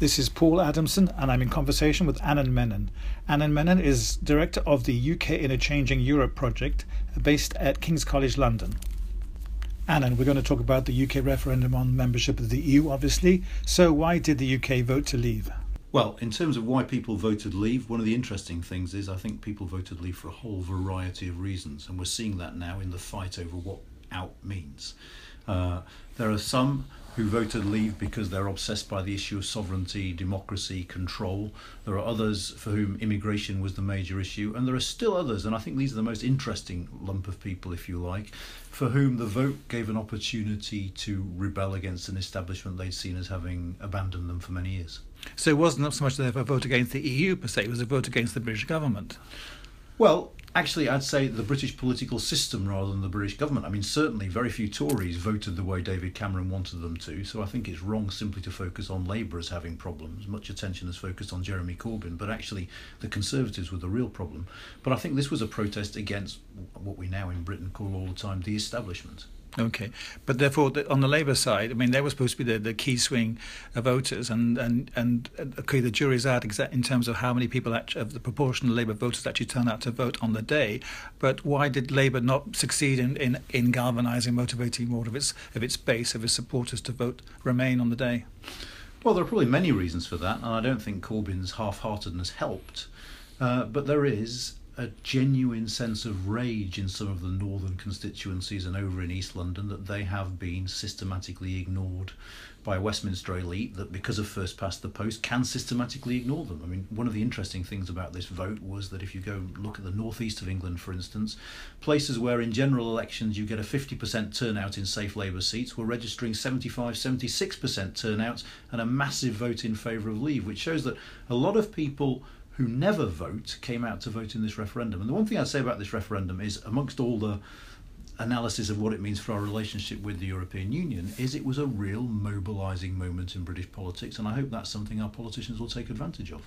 This is Paul Adamson, and I'm in conversation with Anand Menon. Anand Menon is director of the UK in a Changing Europe project based at King's College London. Anand, we're going to talk about the UK referendum on membership of the EU, obviously. So, why did the UK vote to leave? Well, in terms of why people voted leave, one of the interesting things is I think people voted leave for a whole variety of reasons, and we're seeing that now in the fight over what out means. Uh, there are some who voted leave because they're obsessed by the issue of sovereignty, democracy, control. There are others for whom immigration was the major issue, and there are still others, and I think these are the most interesting lump of people, if you like, for whom the vote gave an opportunity to rebel against an establishment they'd seen as having abandoned them for many years. So it wasn't so much a vote against the EU per se, it was a vote against the British government. Well, actually, I'd say the British political system rather than the British government. I mean, certainly very few Tories voted the way David Cameron wanted them to, so I think it's wrong simply to focus on Labour as having problems. Much attention is focused on Jeremy Corbyn, but actually the Conservatives were the real problem. But I think this was a protest against what we now in Britain call all the time the establishment. Okay, but therefore, the, on the Labour side, I mean, they were supposed to be the, the key swing voters, and and and okay, the jury's out in terms of how many people actually, of the proportion of Labour voters actually turn out to vote on the day. But why did Labour not succeed in in, in galvanising, motivating more of its of its base of its supporters to vote Remain on the day? Well, there are probably many reasons for that, and I don't think Corbyn's half-heartedness helped. Uh, but there is a genuine sense of rage in some of the northern constituencies and over in East London that they have been systematically ignored by a Westminster elite that, because of first past the post, can systematically ignore them. I mean, one of the interesting things about this vote was that if you go look at the northeast of England, for instance, places where in general elections you get a 50% turnout in safe Labour seats were registering 75 76% turnout and a massive vote in favour of leave, which shows that a lot of people who never vote came out to vote in this referendum. And the one thing I'd say about this referendum is, amongst all the analysis of what it means for our relationship with the European Union, is it was a real mobilising moment in British politics, and I hope that's something our politicians will take advantage of.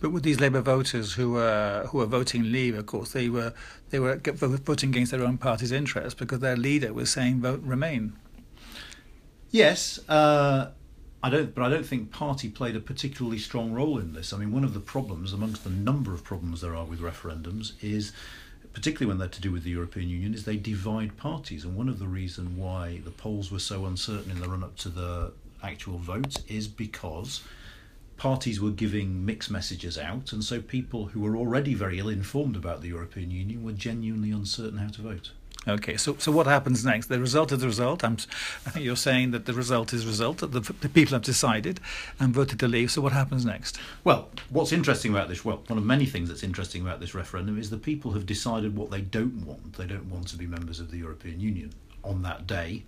But with these Labour voters who were who were voting Leave, of course, they were they were voting against their own party's interests because their leader was saying vote Remain. Yes. Uh, I don't, but I don't think party played a particularly strong role in this. I mean, one of the problems, amongst the number of problems there are with referendums, is particularly when they're to do with the European Union, is they divide parties. And one of the reasons why the polls were so uncertain in the run up to the actual vote is because parties were giving mixed messages out, and so people who were already very ill informed about the European Union were genuinely uncertain how to vote. Okay, so so what happens next? The result is the result. I'm, think you're saying that the result is result. That the, the people have decided and voted to leave. So what happens next? Well, what's interesting about this? Well, one of many things that's interesting about this referendum is the people have decided what they don't want. They don't want to be members of the European Union on that day.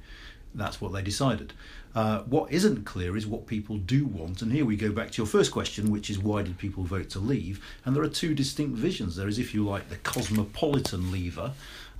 That's what they decided. Uh, what isn't clear is what people do want. And here we go back to your first question, which is why did people vote to leave? And there are two distinct visions. There is, if you like, the cosmopolitan leaver,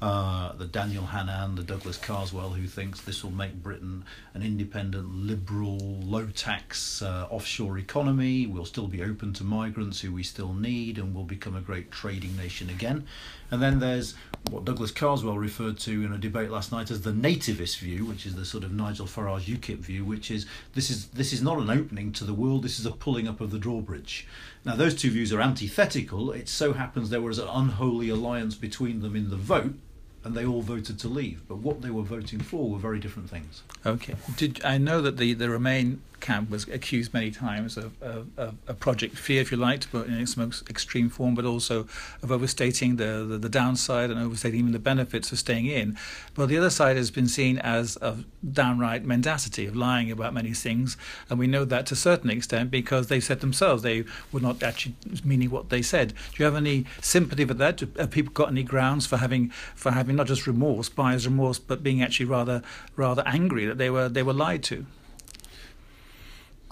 uh, the Daniel Hannan, the Douglas Carswell, who thinks this will make Britain an independent, liberal, low tax uh, offshore economy. We'll still be open to migrants who we still need, and we'll become a great trading nation again. And then there's what Douglas Carswell referred to in a debate last night as the nativist view, which is the sort of Nigel Farage UKIP view, which is this is this is not an opening to the world, this is a pulling up of the drawbridge. Now those two views are antithetical. It so happens there was an unholy alliance between them in the vote, and they all voted to leave. But what they were voting for were very different things. Okay. Did I know that the the Remain camp was accused many times of, of, of, Project Fear, if you like, but in its most extreme form, but also of overstating the, the, the downside and overstating even the benefits of staying in. But the other side has been seen as of downright mendacity, of lying about many things, and we know that to a certain extent because they said themselves they were not actually meaning what they said. Do you have any sympathy for that? Have people got any grounds for having for having not just remorse, buyer's remorse, but being actually rather rather angry that they were they were lied to?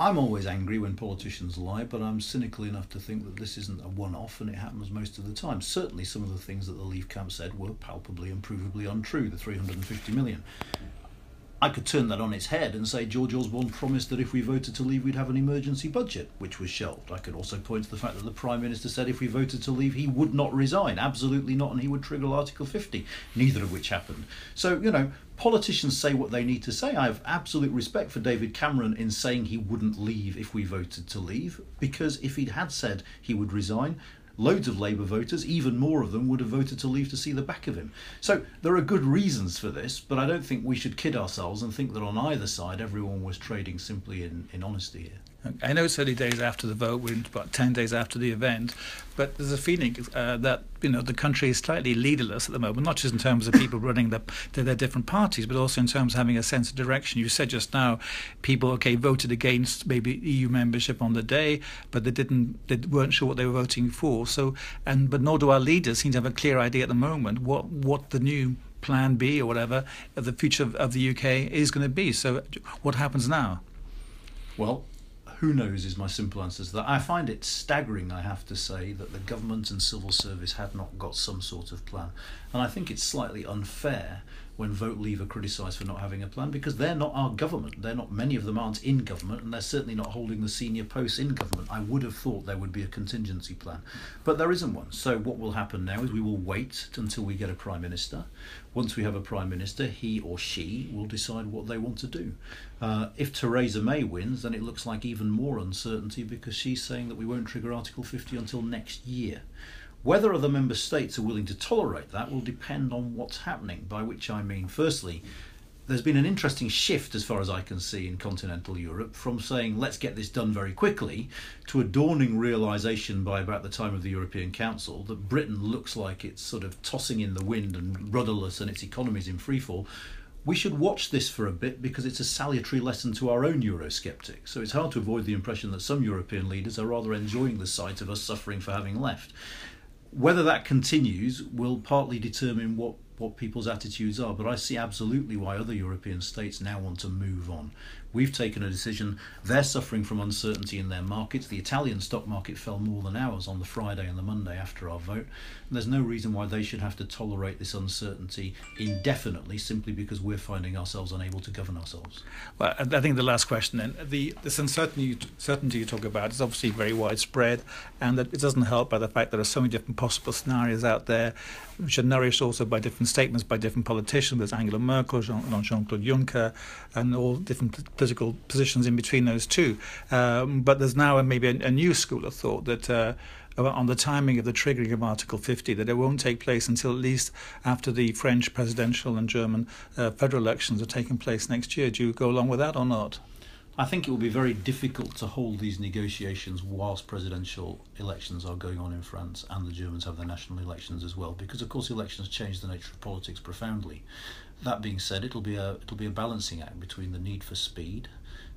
I'm always angry when politicians lie, but I'm cynical enough to think that this isn't a one off and it happens most of the time. Certainly, some of the things that the Leave camp said were palpably and provably untrue, the 350 million. I could turn that on its head and say George Osborne promised that if we voted to leave, we'd have an emergency budget, which was shelved. I could also point to the fact that the Prime Minister said if we voted to leave, he would not resign, absolutely not, and he would trigger Article 50, neither of which happened. So, you know, politicians say what they need to say. I have absolute respect for David Cameron in saying he wouldn't leave if we voted to leave, because if he had said he would resign, loads of Labour voters, even more of them, would have voted to leave to see the back of him. So there are good reasons for this, but I don't think we should kid ourselves and think that on either side everyone was trading simply in, in honesty here. I know it's early days after the vote, we're about 10 days after the event, but there's a feeling uh, that you know the country is slightly leaderless at the moment, not just in terms of people running the, their different parties, but also in terms of having a sense of direction. You said just now, people okay voted against maybe EU membership on the day, but they didn't, they weren't sure what they were voting for. So, and but nor do our leaders seem to have a clear idea at the moment what what the new plan B or whatever of the future of, of the UK is going to be. So, what happens now? Well, who knows is my simple answer to that. I find it staggering, I have to say, that the government and civil service had not got some sort of plan. And I think it's slightly unfair when Vote Leave are criticised for not having a plan because they're not our government. They're not, many of them aren't in government and they're certainly not holding the senior posts in government. I would have thought there would be a contingency plan, but there isn't one. So, what will happen now is we will wait until we get a Prime Minister. Once we have a Prime Minister, he or she will decide what they want to do. Uh, if Theresa May wins, then it looks like even more uncertainty because she's saying that we won't trigger Article 50 until next year. Whether other member states are willing to tolerate that will depend on what's happening, by which I mean, firstly, there's been an interesting shift, as far as I can see, in continental Europe from saying, let's get this done very quickly, to a dawning realization by about the time of the European Council that Britain looks like it's sort of tossing in the wind and rudderless and its economy's in freefall. We should watch this for a bit because it's a salutary lesson to our own Eurosceptics. So it's hard to avoid the impression that some European leaders are rather enjoying the sight of us suffering for having left whether that continues will partly determine what, what people's attitudes are. But I see absolutely why other European states now want to move on. We've taken a decision. They're suffering from uncertainty in their markets. The Italian stock market fell more than ours on the Friday and the Monday after our vote. And there's no reason why they should have to tolerate this uncertainty indefinitely simply because we're finding ourselves unable to govern ourselves. Well, I think the last question then the this uncertainty certainty you talk about is obviously very widespread, and that it doesn't help by the fact that there are so many different possible scenarios out there, which are nourished also by different statements by different politicians. There's Angela Merkel, Jean Claude Juncker, and all different political positions in between those two. Um, but there's now a, maybe a, a, new school of thought that. Uh, on the timing of the triggering of Article 50, that it won't take place until at least after the French presidential and German uh, federal elections are taking place next year. Do you go along with that or not? I think it will be very difficult to hold these negotiations whilst presidential elections are going on in France and the Germans have their national elections as well, because of course elections change the nature of politics profoundly. That being said, it'll be a it'll be a balancing act between the need for speed.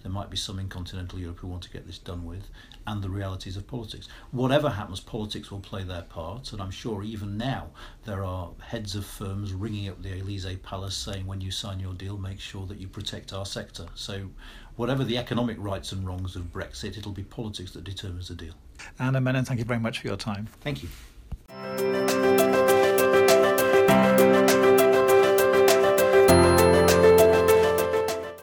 There might be some in continental Europe who want to get this done with, and the realities of politics. Whatever happens, politics will play their part, and I'm sure even now there are heads of firms ringing up the Elysee Palace saying, when you sign your deal, make sure that you protect our sector. So, whatever the economic rights and wrongs of Brexit, it'll be politics that determines the deal. Anand Menon, thank you very much for your time. Thank you.